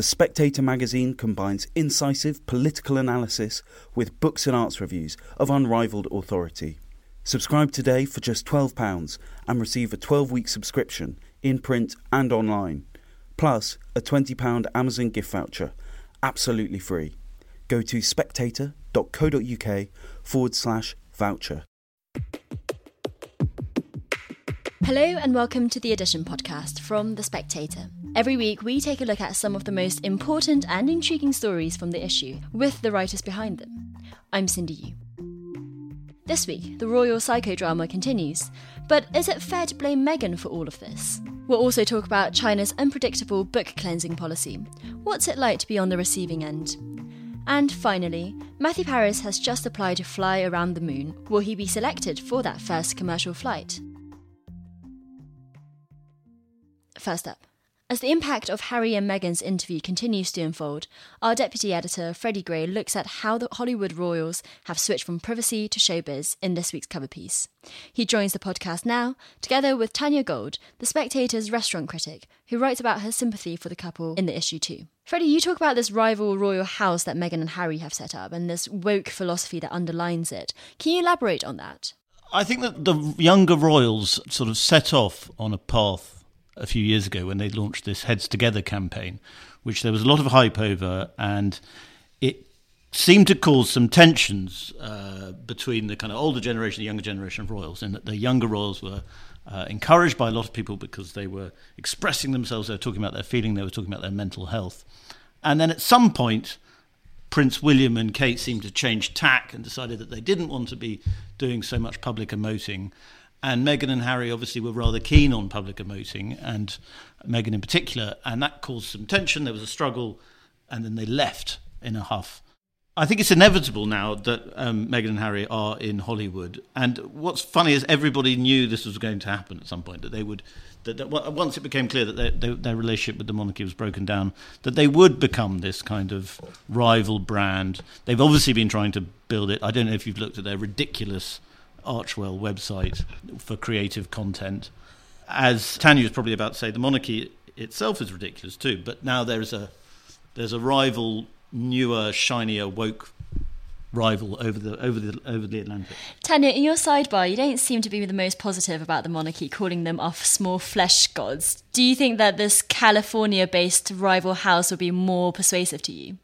The Spectator magazine combines incisive political analysis with books and arts reviews of unrivaled authority. Subscribe today for just £12 and receive a 12 week subscription in print and online, plus a £20 Amazon gift voucher, absolutely free. Go to spectator.co.uk forward slash voucher. Hello and welcome to the Edition podcast from The Spectator. Every week, we take a look at some of the most important and intriguing stories from the issue with the writers behind them. I'm Cindy Yu. This week, the royal psychodrama continues, but is it fair to blame Meghan for all of this? We'll also talk about China's unpredictable book cleansing policy. What's it like to be on the receiving end? And finally, Matthew Parris has just applied to fly around the moon. Will he be selected for that first commercial flight? First up. As the impact of Harry and Meghan's interview continues to unfold, our deputy editor, Freddy Gray, looks at how the Hollywood royals have switched from privacy to showbiz in this week's cover piece. He joins the podcast now, together with Tanya Gold, the Spectator's restaurant critic, who writes about her sympathy for the couple in the issue too. Freddy, you talk about this rival royal house that Meghan and Harry have set up and this woke philosophy that underlines it. Can you elaborate on that? I think that the younger royals sort of set off on a path a few years ago when they launched this Heads Together campaign, which there was a lot of hype over, and it seemed to cause some tensions uh, between the kind of older generation and younger generation of royals, in that the younger royals were uh, encouraged by a lot of people because they were expressing themselves, they were talking about their feeling, they were talking about their mental health. And then at some point, Prince William and Kate seemed to change tack and decided that they didn't want to be doing so much public emoting. And Meghan and Harry obviously were rather keen on public emoting, and Meghan in particular, and that caused some tension. There was a struggle, and then they left in a huff. I think it's inevitable now that um, Meghan and Harry are in Hollywood. And what's funny is everybody knew this was going to happen at some point, that they would, that, that once it became clear that their, their, their, relationship with the monarchy was broken down, that they would become this kind of rival brand. They've obviously been trying to build it. I don't know if you've looked at their ridiculous Archewell website for creative content. As Tanya was probably about to say, the monarchy itself is ridiculous too. But now there's a there's a rival, newer, shinier, woke rival over the over the over the Atlantic. Tanya, in your sidebar, you don't seem to be the most positive about the monarchy, calling them off small flesh gods. Do you think that this California-based rival house would be more persuasive to you?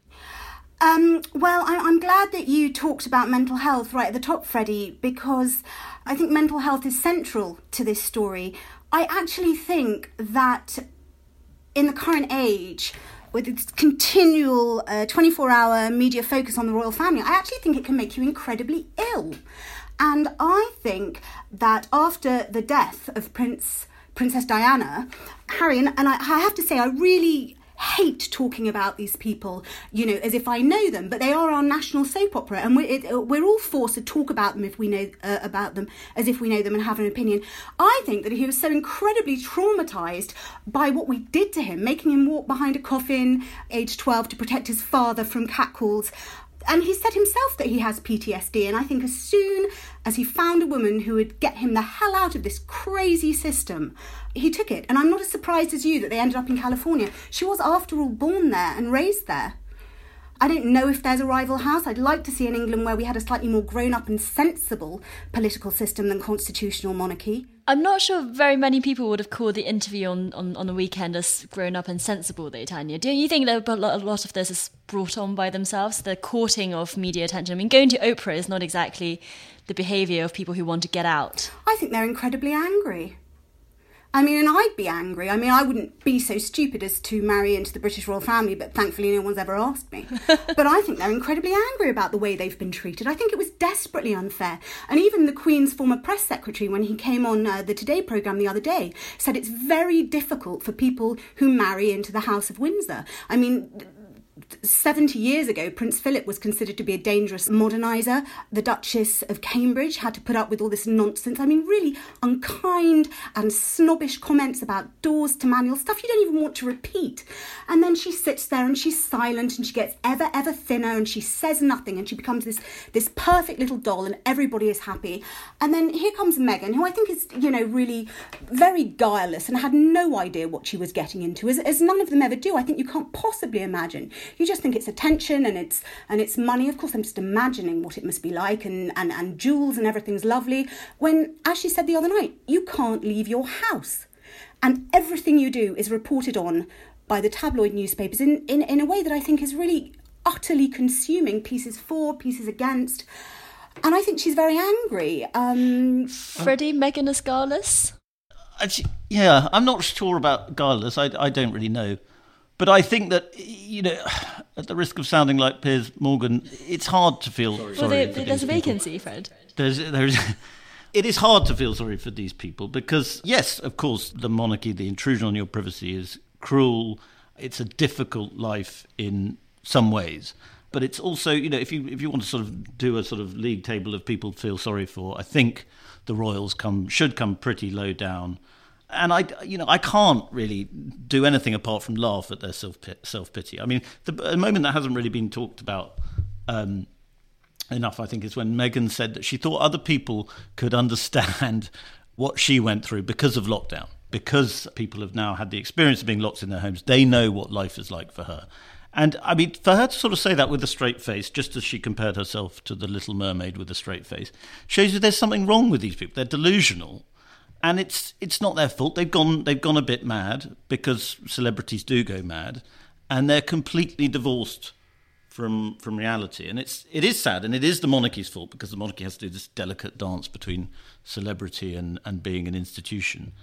Um, well, I, I'm glad that you talked about mental health right at the top, Freddy, because I think mental health is central to this story. I actually think that in the current age, with its continual 24 uh, hour media focus on the royal family, I actually think it can make you incredibly ill. And I think that after the death of Prince Princess Diana, Harry, and, and I, I have to say, I really hate talking about these people, you know, as if I know them, but they are our national soap opera, and we're, it, we're all forced to talk about them if we know uh, about them, as if we know them and have an opinion. I think that he was so incredibly traumatized by what we did to him, making him walk behind a coffin, age 12, to protect his father from catcalls and he said himself that he has PTSD. And I think as soon as he found a woman who would get him the hell out of this crazy system, he took it. And I'm not as surprised as you that they ended up in California. She was, after all, born there and raised there. I don't know if there's a rival house. I'd like to see an England where we had a slightly more grown up and sensible political system than constitutional monarchy. I'm not sure very many people would have called the interview on, on, on the weekend as grown up and sensible, though, Tanya. Do you think that a lot of this is brought on by themselves, the courting of media attention? I mean, going to Oprah is not exactly the behaviour of people who want to get out. I think they're incredibly angry. I mean, and I'd be angry. I mean, I wouldn't be so stupid as to marry into the British royal family, but thankfully no one's ever asked me. but I think they're incredibly angry about the way they've been treated. I think it was desperately unfair. And even the Queen's former press secretary, when he came on uh, the Today programme the other day, said it's very difficult for people who marry into the House of Windsor. I mean, 70 years ago, Prince Philip was considered to be a dangerous moderniser. The Duchess of Cambridge had to put up with all this nonsense. I mean, really unkind and snobbish comments about doors to manual stuff you don't even want to repeat. And then she sits there and she's silent and she gets ever, ever thinner and she says nothing and she becomes this, this perfect little doll and everybody is happy. And then here comes Meghan, who I think is, you know, really very guileless and had no idea what she was getting into, as, as none of them ever do. I think you can't possibly imagine you just think it's attention and it's and it's money. Of course, I'm just imagining what it must be like and, and, and jewels and everything's lovely. When, as she said the other night, you can't leave your house. And everything you do is reported on by the tabloid newspapers in, in, in a way that I think is really utterly consuming pieces for, pieces against. And I think she's very angry. Um, Freddy, Meghan is guileless? yeah, I'm not sure about guileless. I, I don't really know. But I think that you know, at the risk of sounding like Piers Morgan, it's hard to feel sorry. Well, sorry there, there's a vacancy, people. Fred. There's there's. It is hard to feel sorry for these people because, yes, of course, the monarchy, the intrusion on your privacy is cruel. It's a difficult life in some ways, but it's also, you know, if you if you want to sort of do a sort of league table of people to feel sorry for, I think the royals come should come pretty low down and I, you know, I can't really do anything apart from laugh at their self self pity. I mean, the moment that hasn't really been talked about um, enough, I think, is when Meghan said that she thought other people could understand what she went through because of lockdown, because people have now had the experience of being locked in their homes. They know what life is like for her. And I mean, for her to sort of say that with a straight face, just as she compared herself to the Little Mermaid with a straight face, shows you there's something wrong with these people. They're delusional and it's it's not their fault. They've gone they've gone a bit mad because celebrities do go mad, and they're completely divorced from from reality. And it's it is sad, and it is the monarchy's fault because the monarchy has to do this delicate dance between celebrity and and being an institution.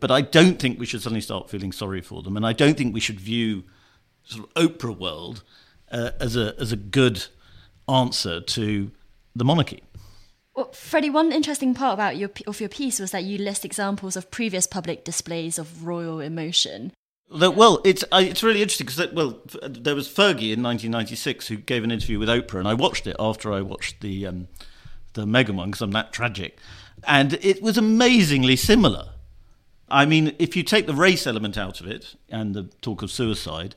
But I don't think we should suddenly start feeling sorry for them, and I don't think we should view sort of Oprah world uh, as a as a good answer to the monarchy. Well, Freddy, one interesting part about your of your piece was that you list examples of previous public displays of royal emotion. Well, it's uh, it's really interesting because well, there was Fergie in 1996 who gave an interview with Oprah, and I watched it after I watched the um, the Meghan one because I'm that tragic, and it was amazingly similar. I mean, if you take the race element out of it and the talk of suicide,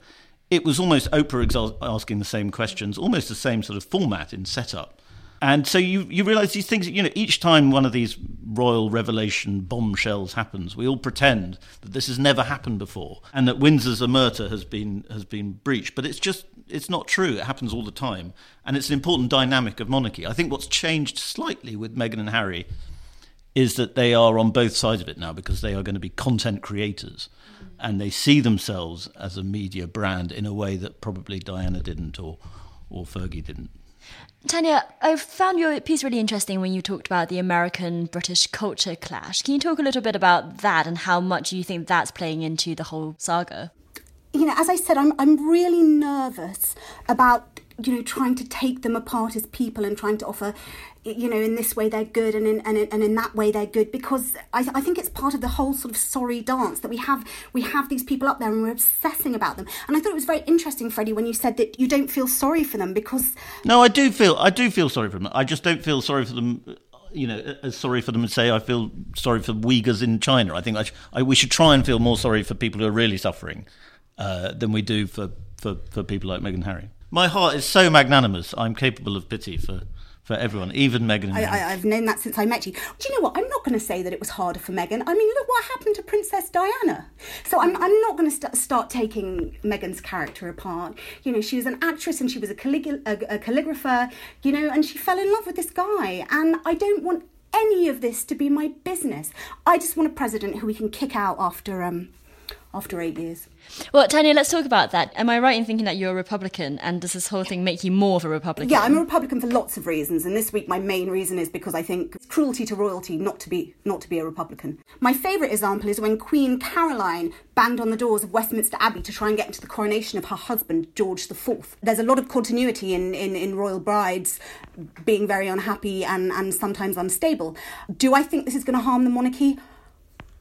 it was almost Oprah asking the same questions, almost the same sort of format in setup. And so you, you realize these things, you know, each time one of these royal revelation bombshells happens, we all pretend that this has never happened before and that Windsor's omerta has been, has been breached. But it's just, it's not true. It happens all the time. And it's an important dynamic of monarchy. I think what's changed slightly with Meghan and Harry is that they are on both sides of it now because they are going to be content creators and they see themselves as a media brand in a way that probably Diana didn't or, or Fergie didn't. Tanya, I found your piece really interesting when you talked about the American British culture clash. Can you talk a little bit about that and how much you think that's playing into the whole saga? You know, as I said, I'm, I'm really nervous about you know trying to take them apart as people and trying to offer you know in this way they're good and in and in, and in that way they're good because I, I think it's part of the whole sort of sorry dance that we have we have these people up there and we're obsessing about them and I thought it was very interesting Freddy when you said that you don't feel sorry for them because no I do feel I do feel sorry for them I just don't feel sorry for them you know, as sorry for them and say I feel sorry for Uyghurs in China. I think I, I, we should try and feel more sorry for people who are really suffering uh, than we do for, for, for people like Meghan Harry. My heart is so magnanimous. I'm capable of pity for for everyone, even Meghan. I, I, have known that since I met you. Do you know what? I'm not going to say that it was harder for Meghan. I mean, look what happened to Princess Diana. So I'm, I'm not going to st- start taking Meghan's character apart. You know, she was an actress and she was a, callig- a, a calligrapher, you know, and she fell in love with this guy. And I don't want any of this to be my business. I just want a president who we can kick out after um after eight years. Well, Tanya, let's talk about that. Am I right in thinking that you're a Republican, and does this whole thing make you more of a Republican? Yeah, I'm a Republican for lots of reasons, and this week my main reason is because I think it's cruelty to royalty not to be not to be a Republican. My favourite example is when Queen Caroline banged on the doors of Westminster Abbey to try and get into the coronation of her husband George IV. There's a lot of continuity in, in, in royal brides being very unhappy and, and sometimes unstable. Do I think this is going to harm the monarchy?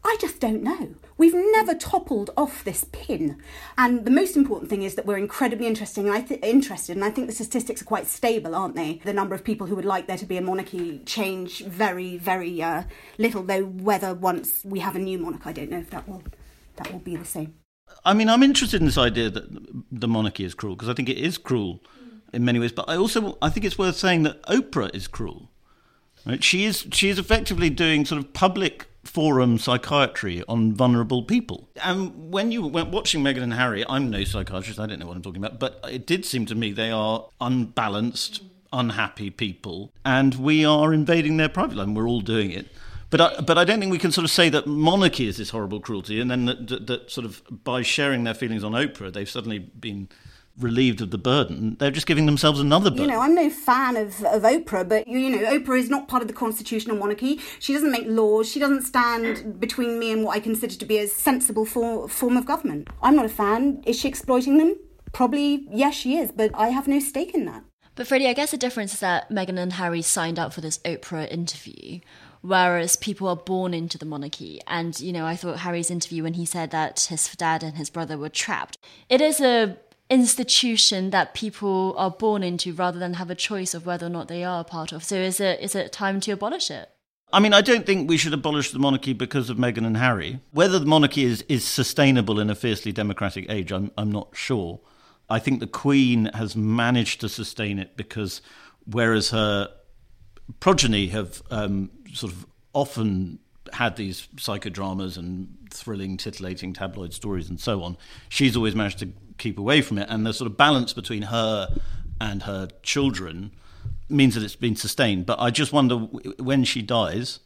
I just don't know. We've never toppled off this pin. And the most important thing is that we're incredibly interesting I th- interested, and I think the statistics are quite stable, aren't they? The number of people who would like there to be a monarchy change very, very uh, little, though whether once we have a new monarch, I don't know if that will that will be the same. I mean, I'm interested in this idea that the monarchy is cruel because I think it is cruel in many ways. But I also I think it's worth saying that Oprah is cruel. Right? She is she is effectively doing sort of public forum psychiatry on vulnerable people. And when you went watching Meghan and Harry, I'm no psychiatrist, I don't know what I'm talking about, but it did seem to me they are unbalanced, unhappy people, and we are invading their private life. And we're all doing it. But I, but I don't think we can sort of say that monarchy is this horrible cruelty, and then that, that, that sort of by sharing their feelings on Oprah, they've suddenly been relieved of the burden. They're just giving themselves another burden. You know, I'm no fan of, of Oprah, but you, you know, Oprah is not part of the constitutional monarchy. She doesn't make laws. She doesn't stand between me and what I consider to be a sensible for, form of government. I'm not a fan. Is she exploiting them? Probably, yes, she is, but I have no stake in that. But Freddie, I guess the difference is that Meghan and Harry signed up for this Oprah interview, whereas people are born into the monarchy. And, you know, I thought Harry's interview when he said that his dad and his brother were trapped. It is a institution that people are born into rather than have a choice of whether or not they are a part of. So is it is it time to abolish it? I mean, I don't think we should abolish the monarchy because of Meghan and Harry. Whether the monarchy is, is sustainable in a fiercely democratic age, I'm, I'm not sure. I think the Queen has managed to sustain it because, whereas her progeny have um, sort of often had these psychodramas and thrilling, titillating tabloid stories and so on, she's always managed to keep away from it. And the sort of balance between her and her children means that it's been sustained. But I just wonder when she dies,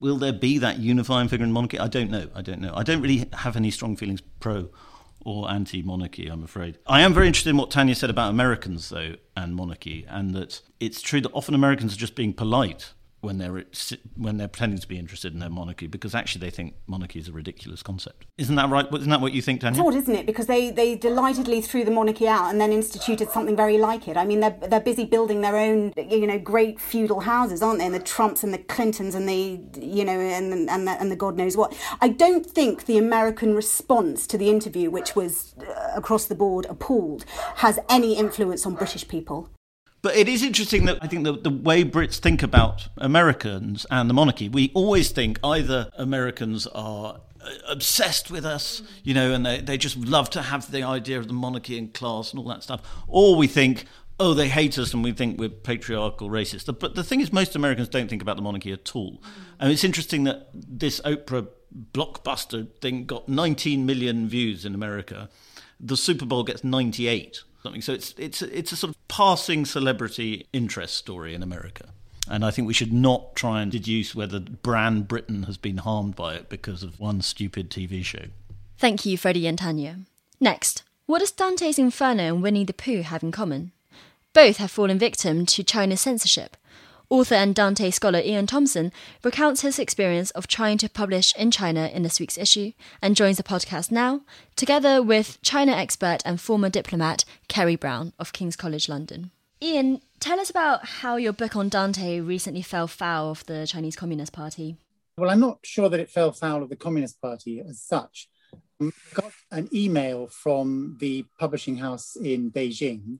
will there be that unifying figure in monarchy? I don't know. I don't know. I don't really have any strong feelings pro or anti monarchy, I'm afraid. I am very interested in what Tanya said about Americans, though, and monarchy, and that it's true that often Americans are just being polite when they're when they're pretending to be interested in their monarchy because actually they think monarchy is a ridiculous concept. Isn't that right? Isn't that what you think, Tanya? It's odd, isn't it? Because they, they delightedly threw the monarchy out and then instituted something very like it. I mean, they're they're busy building their own you know great feudal houses, aren't they? And the Trumps and the Clintons and the you know and and the, and the God knows what. I don't think the American response to the interview, which was uh, across the board appalled, has any influence on British people. But it is interesting that I think the, the way Brits think about Americans and the monarchy, we always think either Americans are uh, obsessed with us, you know, and they, they just love to have the idea of the monarchy and class and all that stuff, or we think, oh, they hate us and we think we're patriarchal, racist. But the thing is, most Americans don't think about the monarchy at all. And it's interesting that this Oprah blockbuster thing got 19 million views in America. The Super Bowl gets 98 something. So it's it's it's a sort of passing celebrity interest story in America. And I think we should not try and deduce whether brand Britain has been harmed by it because of one stupid TV show. Thank you, Freddy and Tanya. Next, what does Dante's Inferno and Winnie the Pooh have in common? Both have fallen victim to China's censorship, Author and Dante scholar Ian Thomson recounts his experience of trying to publish in China in this week's issue and joins the podcast now, together with China expert and former diplomat Kerry Brown of King's College London. Ian, tell us about how your book on Dante recently fell foul of the Chinese Communist Party. Well, I'm not sure that it fell foul of the Communist Party as such. I got an email from the publishing house in Beijing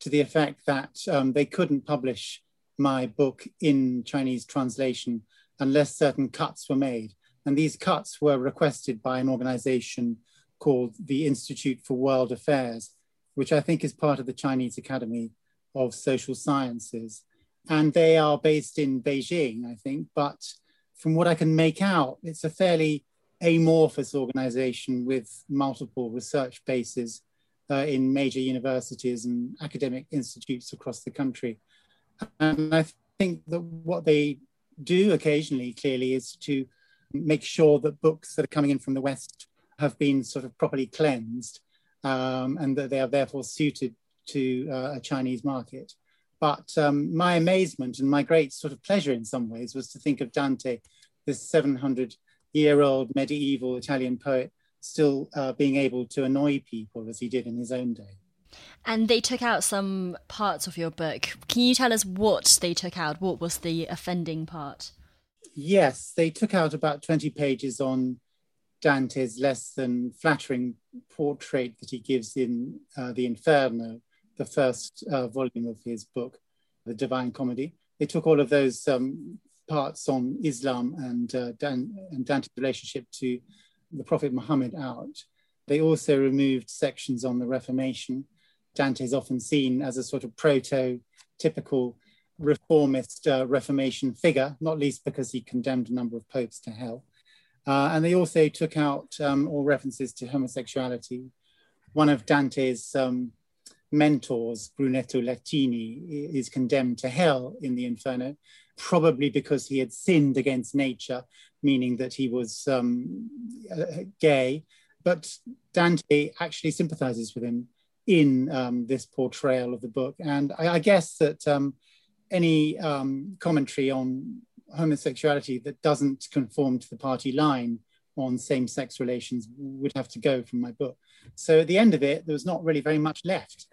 to the effect that um, they couldn't publish my book in Chinese translation unless certain cuts were made. And these cuts were requested by an organization called the Institute for World Affairs, which I think is part of the Chinese Academy of Social Sciences. And they are based in Beijing, I think, but from what I can make out, it's a fairly amorphous organization with multiple research bases uh, in major universities and academic institutes across the country. And I think that what they do occasionally, clearly, is to make sure that books that are coming in from the West have been sort of properly cleansed um, and that they are therefore suited to uh, a Chinese market. But um, my amazement and my great sort of pleasure in some ways was to think of Dante, this 700 year old medieval Italian poet, still uh, being able to annoy people as he did in his own day. And they took out some parts of your book. Can you tell us what they took out? What was the offending part? Yes, they took out about 20 pages on Dante's less than flattering portrait that he gives in uh, The Inferno, the first uh, volume of his book, The Divine Comedy. They took all of those um, parts on Islam and, uh, Dan- and Dante's relationship to the Prophet Muhammad out. They also removed sections on the Reformation. Dante is often seen as a sort of prototypical reformist uh, Reformation figure, not least because he condemned a number of popes to hell. Uh, and they also took out um, all references to homosexuality. One of Dante's um, mentors, Brunetto Latini, is condemned to hell in the Inferno, probably because he had sinned against nature, meaning that he was um, uh, gay. But Dante actually sympathizes with him in um, this portrayal of the book. And I, I guess that um, any um, commentary on homosexuality that doesn't conform to the party line on same sex relations would have to go from my book. So at the end of it, there was not really very much left.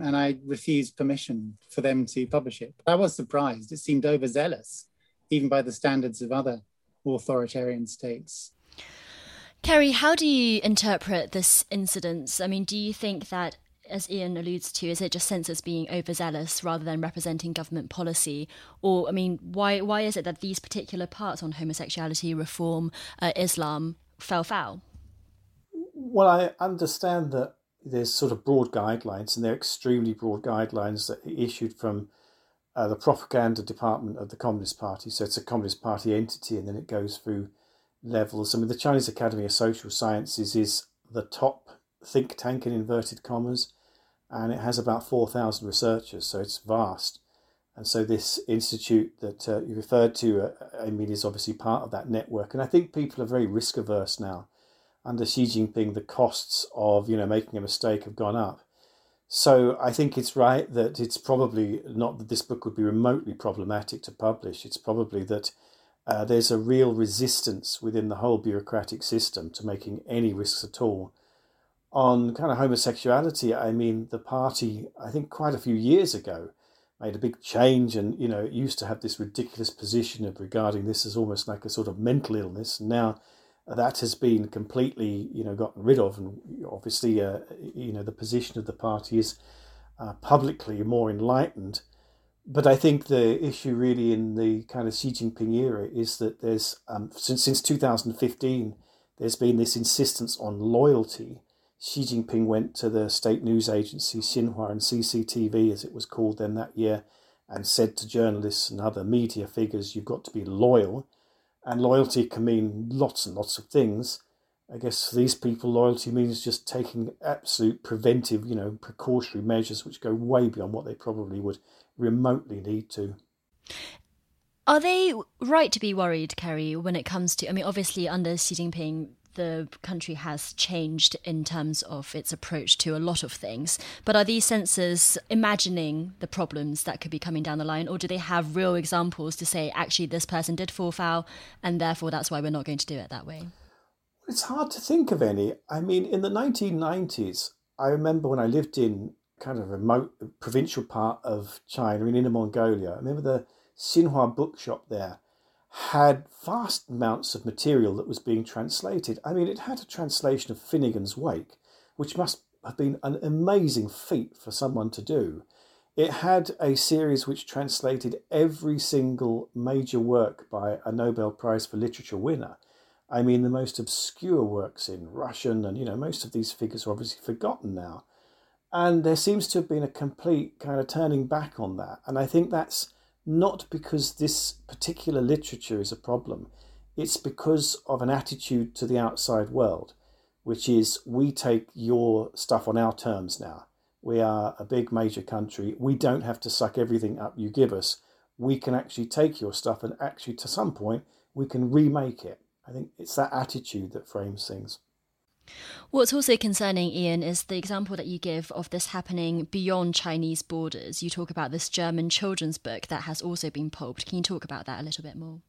And I refused permission for them to publish it. But I was surprised. It seemed overzealous, even by the standards of other authoritarian states. Kerry, how do you interpret this incident? I mean, do you think that as Ian alludes to, is it just censors being overzealous rather than representing government policy? Or, I mean, why why is it that these particular parts on homosexuality, reform, uh, Islam fell foul? Well, I understand that there's sort of broad guidelines, and they're extremely broad guidelines that are issued from uh, the propaganda department of the Communist Party. So it's a Communist Party entity, and then it goes through levels. I mean, the Chinese Academy of Social Sciences is the top think tank in inverted commas, and it has about 4,000 researchers, so it's vast. And so this institute that uh, you referred to, uh, I mean, is obviously part of that network. And I think people are very risk averse now. Under Xi Jinping, the costs of you know making a mistake have gone up. So I think it's right that it's probably not that this book would be remotely problematic to publish. It's probably that uh, there's a real resistance within the whole bureaucratic system to making any risks at all on kind of homosexuality, I mean, the party, I think quite a few years ago, made a big change and, you know, it used to have this ridiculous position of regarding this as almost like a sort of mental illness. And now that has been completely, you know, gotten rid of. And obviously, uh, you know, the position of the party is uh, publicly more enlightened. But I think the issue really in the kind of Xi Jinping era is that there's, um, since, since 2015, there's been this insistence on loyalty Xi Jinping went to the state news agency Xinhua and CCTV, as it was called then that year, and said to journalists and other media figures, You've got to be loyal. And loyalty can mean lots and lots of things. I guess for these people, loyalty means just taking absolute preventive, you know, precautionary measures which go way beyond what they probably would remotely need to. Are they right to be worried, Kerry, when it comes to? I mean, obviously, under Xi Jinping, the country has changed in terms of its approach to a lot of things. But are these censors imagining the problems that could be coming down the line, or do they have real examples to say, actually, this person did fall foul, and therefore that's why we're not going to do it that way? It's hard to think of any. I mean, in the 1990s, I remember when I lived in kind of a remote provincial part of China, in Inner Mongolia, I remember the Xinhua bookshop there had vast amounts of material that was being translated. I mean, it had a translation of Finnegans Wake, which must have been an amazing feat for someone to do. It had a series which translated every single major work by a Nobel Prize for Literature winner. I mean, the most obscure works in Russian, and you know, most of these figures are obviously forgotten now. And there seems to have been a complete kind of turning back on that. And I think that's not because this particular literature is a problem. It's because of an attitude to the outside world, which is we take your stuff on our terms now. We are a big major country. We don't have to suck everything up you give us. We can actually take your stuff and actually, to some point, we can remake it. I think it's that attitude that frames things. What's also concerning, Ian, is the example that you give of this happening beyond Chinese borders. You talk about this German children's book that has also been pulped. Can you talk about that a little bit more?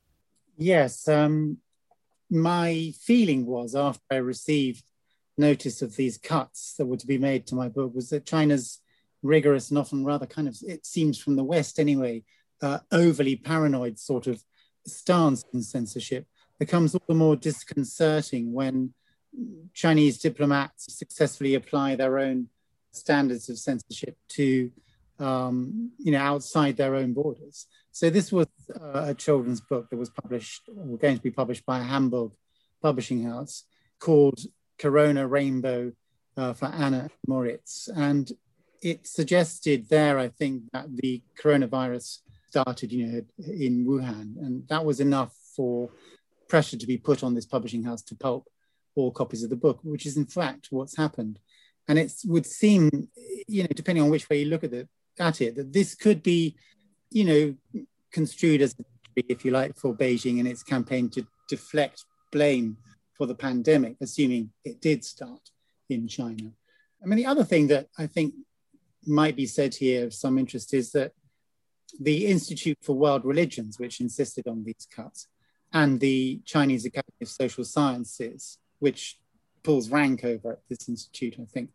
Yes. Um, my feeling was after I received notice of these cuts that were to be made to my book was that China's rigorous and often rather kind of, it seems from the West anyway, uh, overly paranoid sort of stance on censorship becomes all the more disconcerting when Chinese diplomats successfully apply their own standards of censorship to, um, you know, outside their own borders. So this was uh, a children's book that was published, or going to be published by a Hamburg publishing house called Corona Rainbow uh, for Anna Moritz. And it suggested there, I think, that the coronavirus started, you know, in Wuhan, and that was enough for pressure to be put on this publishing house to pulp all copies of the book, which is in fact what's happened. And it would seem, you know, depending on which way you look at it, at it, that this could be, you know, construed as, if you like, for Beijing and its campaign to deflect blame for the pandemic, assuming it did start in China. I mean, the other thing that I think might be said here of some interest is that the Institute for World Religions, which insisted on these cuts, and the Chinese Academy of Social Sciences, which pulls rank over at this institute, I think,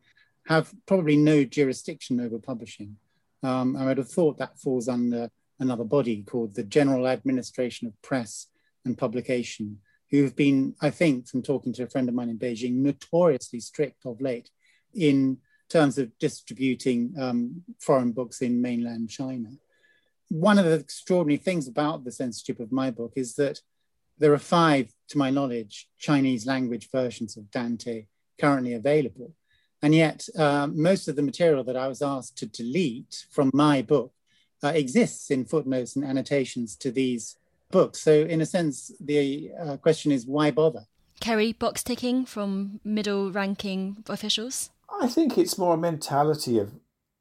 have probably no jurisdiction over publishing. Um, I would have thought that falls under another body called the General Administration of Press and Publication, who've been, I think, from talking to a friend of mine in Beijing, notoriously strict of late in terms of distributing um, foreign books in mainland China. One of the extraordinary things about the censorship of my book is that there are five, to my knowledge, Chinese language versions of Dante currently available. And yet, uh, most of the material that I was asked to delete from my book uh, exists in footnotes and annotations to these books. So, in a sense, the uh, question is why bother? Kerry, box ticking from middle ranking officials? I think it's more a mentality of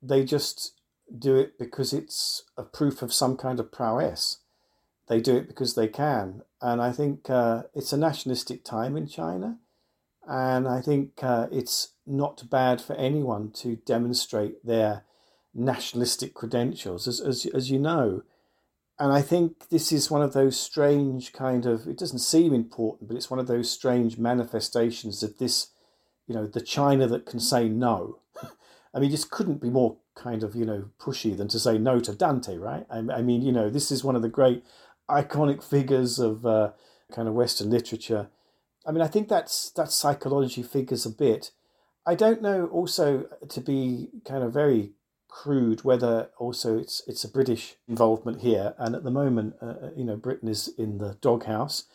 they just do it because it's a proof of some kind of prowess. They do it because they can. And I think uh, it's a nationalistic time in China. And I think uh, it's not bad for anyone to demonstrate their nationalistic credentials, as, as, as you know. And I think this is one of those strange kind of, it doesn't seem important, but it's one of those strange manifestations of this, you know, the China that can say no. I mean, just couldn't be more kind of, you know, pushy than to say no to Dante, right? I, I mean, you know, this is one of the great iconic figures of uh, kind of Western literature. I mean, I think that's that psychology figures a bit. I don't know also to be kind of very crude whether also it's it's a British involvement here. And at the moment, uh, uh, you know, Britain is in the doghouse.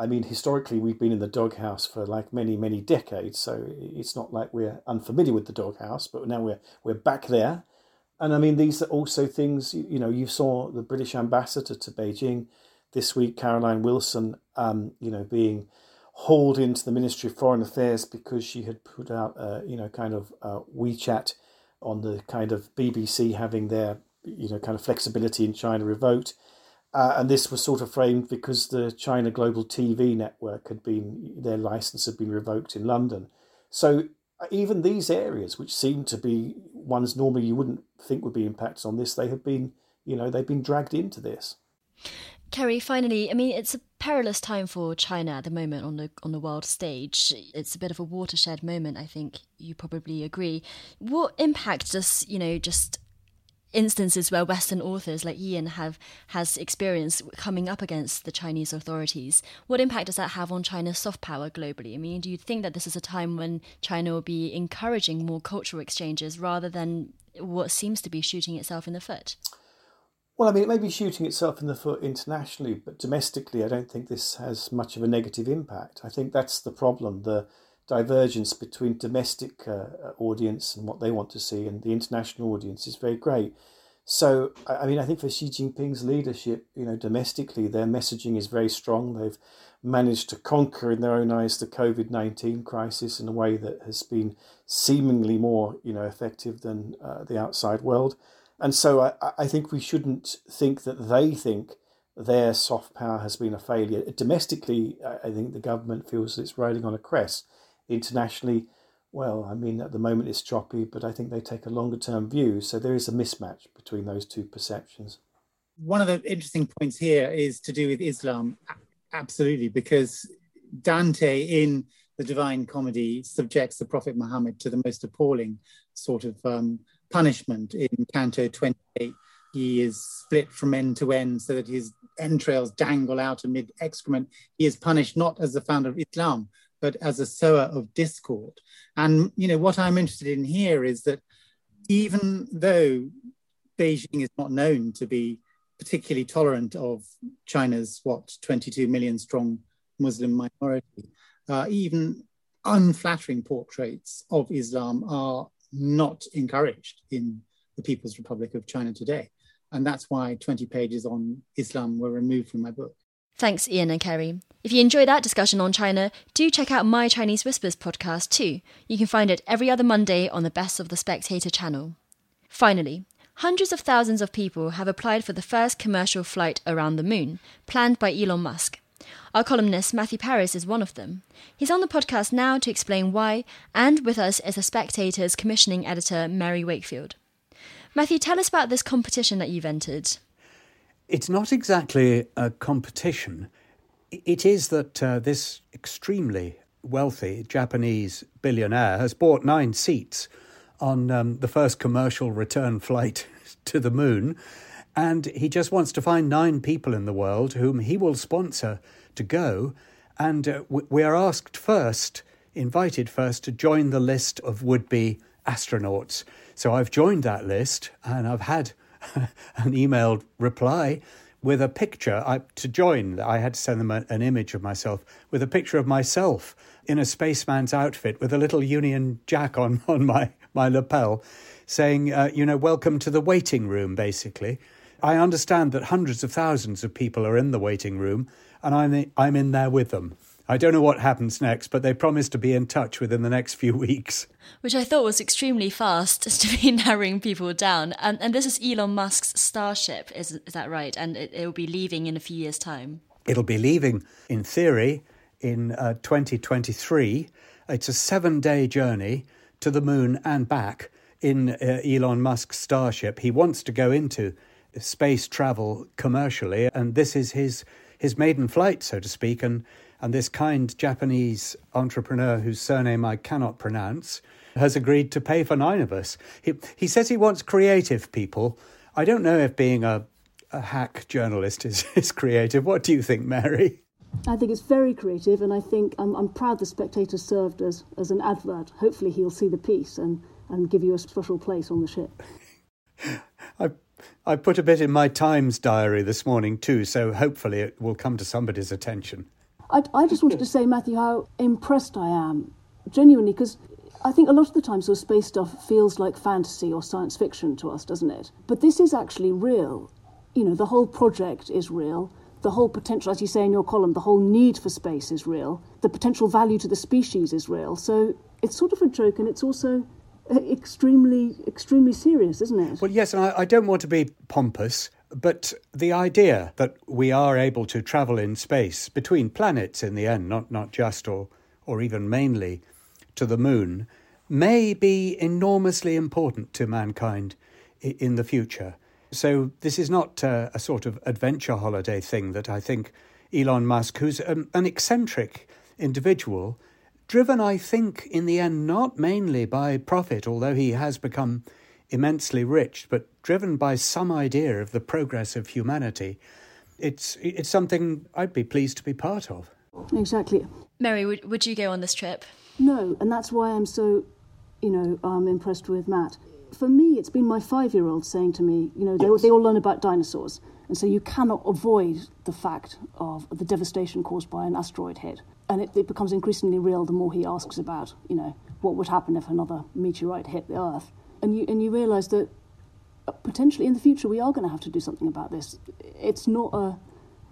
I mean, historically, we've been in the doghouse for like many, many decades. So it's not like we're unfamiliar with the doghouse, but now we're we're back there. And I mean, these are also things. You know, you saw the British ambassador to Beijing this week, Caroline Wilson. Um, you know, being hauled into the Ministry of Foreign Affairs because she had put out, uh, you know, kind of uh, WeChat on the kind of BBC having their you know kind of flexibility in China revoked. Uh, and this was sort of framed because the China Global TV network had been their license had been revoked in London. So even these areas, which seem to be ones normally you wouldn't think would be impacted on this, they have been you know they've been dragged into this. Kerry, finally, I mean, it's a perilous time for China at the moment on the on the world stage. It's a bit of a watershed moment. I think you probably agree. What impact does you know just instances where Western authors like Ian have has experience coming up against the Chinese authorities? What impact does that have on China's soft power globally? I mean, do you think that this is a time when China will be encouraging more cultural exchanges rather than what seems to be shooting itself in the foot? Well, I mean, it may be shooting itself in the foot internationally, but domestically, I don't think this has much of a negative impact. I think that's the problem the divergence between domestic uh, audience and what they want to see and the international audience is very great. So, I mean, I think for Xi Jinping's leadership, you know, domestically, their messaging is very strong. They've managed to conquer, in their own eyes, the COVID 19 crisis in a way that has been seemingly more, you know, effective than uh, the outside world. And so I, I think we shouldn't think that they think their soft power has been a failure. Domestically, I think the government feels that it's riding on a crest. Internationally, well, I mean, at the moment it's choppy, but I think they take a longer term view. So there is a mismatch between those two perceptions. One of the interesting points here is to do with Islam. Absolutely, because Dante in the Divine Comedy subjects the Prophet Muhammad to the most appalling sort of um, punishment in Canto 28. He is split from end to end so that his entrails dangle out amid excrement. He is punished not as the founder of Islam, but as a sower of discord. And you know what I'm interested in here is that even though Beijing is not known to be particularly tolerant of China's what 22 million strong Muslim minority, uh, even unflattering portraits of Islam are not encouraged in the People's Republic of China today. And that's why 20 pages on Islam were removed from my book. Thanks, Ian and Kerry. If you enjoy that discussion on China, do check out my Chinese Whispers podcast too. You can find it every other Monday on the Best of the Spectator channel. Finally, hundreds of thousands of people have applied for the first commercial flight around the moon, planned by Elon Musk. Our columnist Matthew Parris is one of them. He's on the podcast now to explain why, and with us is the Spectator's commissioning editor, Mary Wakefield. Matthew, tell us about this competition that you've entered. It's not exactly a competition. It is that uh, this extremely wealthy Japanese billionaire has bought nine seats on um, the first commercial return flight to the moon. And he just wants to find nine people in the world whom he will sponsor to go. And uh, we are asked first, invited first, to join the list of would be astronauts. So I've joined that list and I've had an emailed reply with a picture I, to join. I had to send them a, an image of myself with a picture of myself in a spaceman's outfit with a little Union Jack on, on my, my lapel, saying, uh, you know, welcome to the waiting room, basically. I understand that hundreds of thousands of people are in the waiting room, and I'm, I'm in there with them. I don't know what happens next, but they promise to be in touch within the next few weeks. Which I thought was extremely fast to be narrowing people down. And, and this is Elon Musk's Starship, is, is that right? And it, it will be leaving in a few years' time. It'll be leaving, in theory, in uh, 2023. It's a seven day journey to the moon and back in uh, Elon Musk's Starship. He wants to go into space travel commercially, and this is his, his maiden flight, so to speak. And and this kind Japanese entrepreneur whose surname I cannot pronounce has agreed to pay for nine of us. He, he says he wants creative people. I don't know if being a, a hack journalist is, is creative. What do you think, Mary? I think it's very creative, and I think I'm, I'm proud the Spectator served as, as an advert. Hopefully, he'll see the piece and, and give you a special place on the ship. I I put a bit in my Times diary this morning too, so hopefully it will come to somebody's attention. I, I just wanted to say, Matthew, how impressed I am, genuinely, because I think a lot of the time, sort space stuff feels like fantasy or science fiction to us, doesn't it? But this is actually real. You know, the whole project is real. The whole potential, as you say in your column, the whole need for space is real. The potential value to the species is real. So it's sort of a joke, and it's also uh, extremely, extremely serious, isn't it? Well, yes, and I, I don't want to be pompous, but the idea that we are able to travel in space between planets in the end, not, not just or, or even mainly to the moon, may be enormously important to mankind in the future. So, this is not uh, a sort of adventure holiday thing that I think Elon Musk, who's an, an eccentric individual, driven, I think, in the end, not mainly by profit, although he has become immensely rich, but driven by some idea of the progress of humanity, it's it's something I'd be pleased to be part of. Exactly. Mary, would, would you go on this trip? No, and that's why I'm so, you know, um, impressed with Matt. For me, it's been my five-year-old saying to me, you know, they, yes. they all learn about dinosaurs, and so you cannot avoid the fact of the devastation caused by an asteroid hit, and it, it becomes increasingly real the more he asks about, you know, what would happen if another meteorite hit the Earth and you and you realise that uh, potentially in the future we are going to have to do something about this. It's not a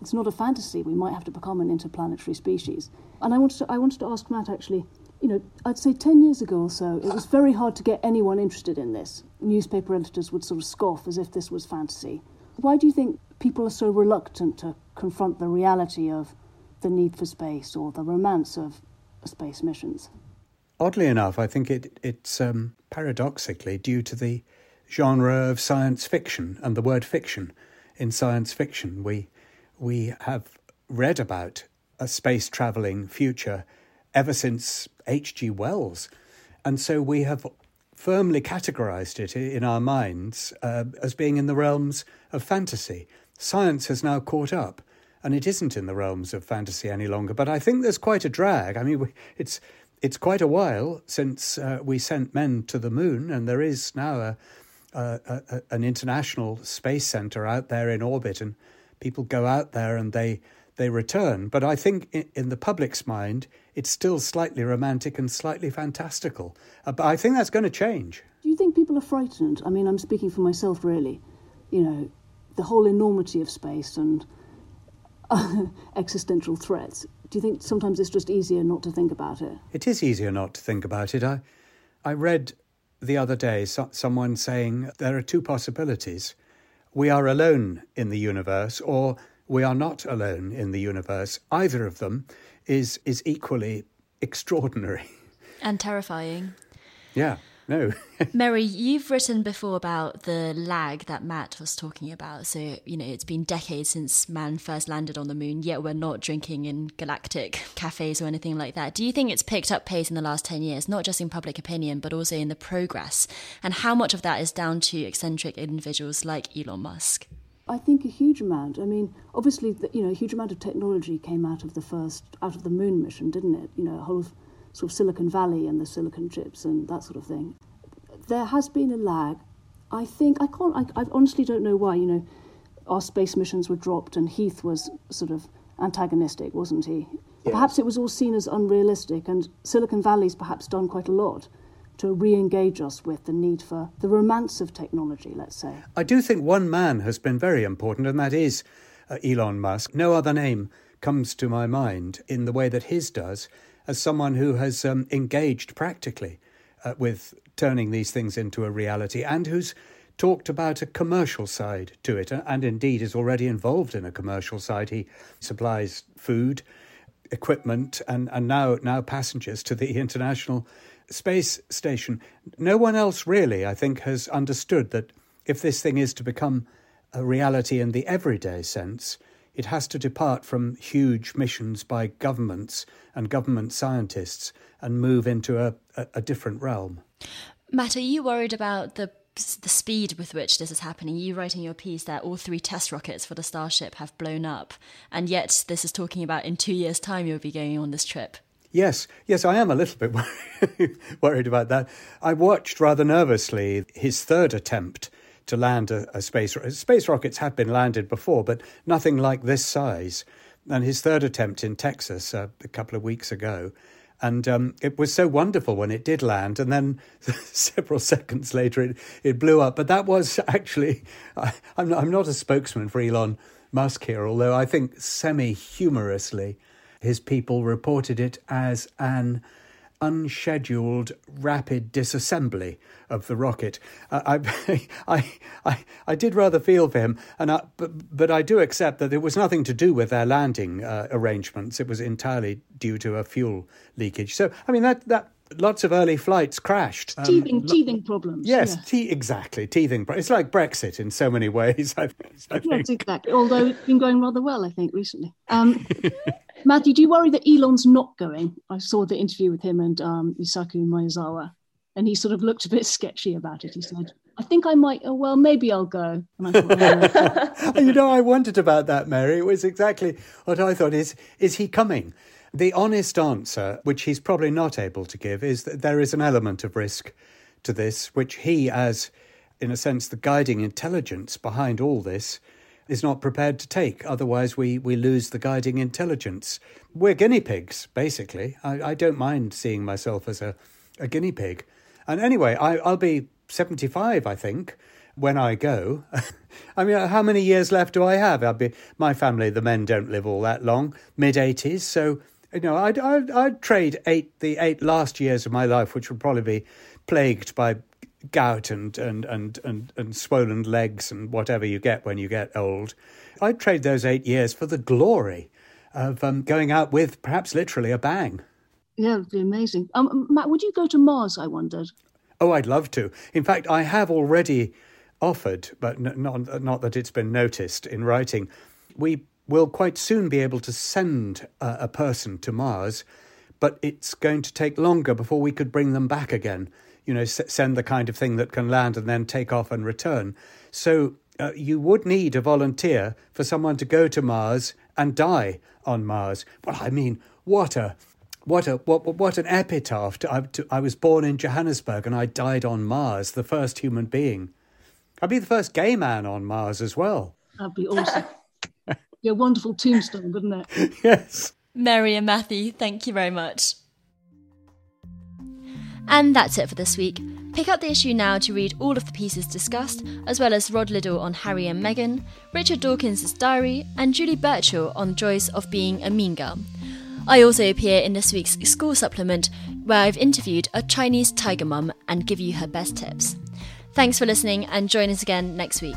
it's not a fantasy. We might have to become an interplanetary species. And I wanted to I wanted to ask Matt actually. You know, I'd say 10 years ago or so, it was very hard to get anyone interested in this. Newspaper editors would sort of scoff as if this was fantasy. Why do you think people are so reluctant to confront the reality of the need for space or the romance of space missions? Oddly enough, I think it, it's um, paradoxically due to the genre of science fiction and the word fiction. In science fiction, we, we have read about a space travelling future ever since H.G. Wells. And so we have firmly categorized it in our minds uh, as being in the realms of fantasy. Science has now caught up and it isn't in the realms of fantasy any longer. But I think there's quite a drag. I mean, it's it's quite a while since uh, we sent men to the moon, and there is now a, a, a, an international space center out there in orbit, and people go out there and they they return. But I think in, in the public's mind, it's still slightly romantic and slightly fantastical. Uh, but I think that's going to change. Do you think people are frightened? I mean, I'm speaking for myself, really. You know, the whole enormity of space and existential threats. Do you think sometimes it's just easier not to think about it? It is easier not to think about it. I, I read the other day so, someone saying there are two possibilities. We are alone in the universe, or we are not alone in the universe. Either of them is is equally extraordinary and terrifying. Yeah. No. Mary, you've written before about the lag that Matt was talking about. So, you know, it's been decades since man first landed on the moon, yet we're not drinking in galactic cafes or anything like that. Do you think it's picked up pace in the last 10 years, not just in public opinion, but also in the progress? And how much of that is down to eccentric individuals like Elon Musk? I think a huge amount. I mean, obviously, the, you know, a huge amount of technology came out of the first, out of the moon mission, didn't it? You know, a whole sort of Silicon Valley and the silicon chips and that sort of thing. There has been a lag. I think I can't. I, I honestly don't know why. You know, our space missions were dropped, and Heath was sort of antagonistic, wasn't he? Yes. Perhaps it was all seen as unrealistic, and Silicon Valley's perhaps done quite a lot to re engage us with the need for the romance of technology, let's say. I do think one man has been very important, and that is uh, Elon Musk. No other name comes to my mind in the way that his does, as someone who has um, engaged practically uh, with turning these things into a reality and who's talked about a commercial side to it, and indeed is already involved in a commercial side. He supplies food, equipment, and, and now now passengers to the International Space Station. No one else really, I think, has understood that if this thing is to become a reality in the everyday sense, it has to depart from huge missions by governments and government scientists and move into a, a, a different realm. Matt, are you worried about the the speed with which this is happening. You write in your piece that all three test rockets for the Starship have blown up, and yet this is talking about in two years' time you'll be going on this trip. Yes, yes, I am a little bit worried about that. I watched rather nervously his third attempt to land a, a space space rockets have been landed before, but nothing like this size. And his third attempt in Texas uh, a couple of weeks ago, and um, it was so wonderful when it did land, and then several seconds later it, it blew up. But that was actually, I, am not, I'm not a spokesman for Elon Musk here, although I think semi humorously, his people reported it as an unscheduled rapid disassembly of the rocket. Uh, I, I, I, I did rather feel for him, and I, but, but I do accept that it was nothing to do with their landing uh, arrangements. It was entirely due to a fuel leakage. So, I mean, that, that lots of early flights crashed. Um, teething, teething problems. Yes, yeah. te- exactly. Teething. It's like Brexit in so many ways. I, I yes, exactly. Although it's been going rather well, I think, recently. Um, Matthew, do you worry that Elon's not going? I saw the interview with him and um, Yusaku Maezawa, and he sort of looked a bit sketchy about it. He said, I think I might, oh, well, maybe I'll go. Thought, oh. you know, I wondered about that, Mary. It was exactly what I thought is, is he coming? The honest answer, which he's probably not able to give, is that there is an element of risk to this, which he, as in a sense, the guiding intelligence behind all this, is not prepared to take. Otherwise, we, we lose the guiding intelligence. We're guinea pigs, basically. I, I don't mind seeing myself as a, a guinea pig. And anyway, I, I'll be 75, I think, when I go. I mean, how many years left do I have? I'll be, my family, the men don't live all that long, mid 80s. So, you know, I'd, I'd, I'd trade eight, the eight last years of my life, which would probably be plagued by gout and, and, and, and, and swollen legs and whatever you get when you get old. I'd trade those eight years for the glory of um, going out with perhaps literally a bang. Yeah, it'd be amazing. Um, Matt, would you go to Mars? I wondered. Oh, I'd love to. In fact, I have already offered, but not, not that it's been noticed in writing. We will quite soon be able to send a, a person to Mars, but it's going to take longer before we could bring them back again you know, s- send the kind of thing that can land and then take off and return. So uh, you would need a volunteer for someone to go to Mars and die on Mars. Well, I mean, what a what a what what an epitaph! To, I, to, I was born in Johannesburg and I died on Mars, the first human being. I'd be the first gay man on Mars as well. That'd be awesome. be a wonderful tombstone, wouldn't it? yes. Mary and Matthew, thank you very much. And that's it for this week. Pick up the issue now to read all of the pieces discussed, as well as Rod Liddle on Harry and Meghan, Richard Dawkins' diary, and Julie Burchill on joys of being a mean girl. I also appear in this week's school supplement, where I've interviewed a Chinese tiger mum and give you her best tips. Thanks for listening, and join us again next week.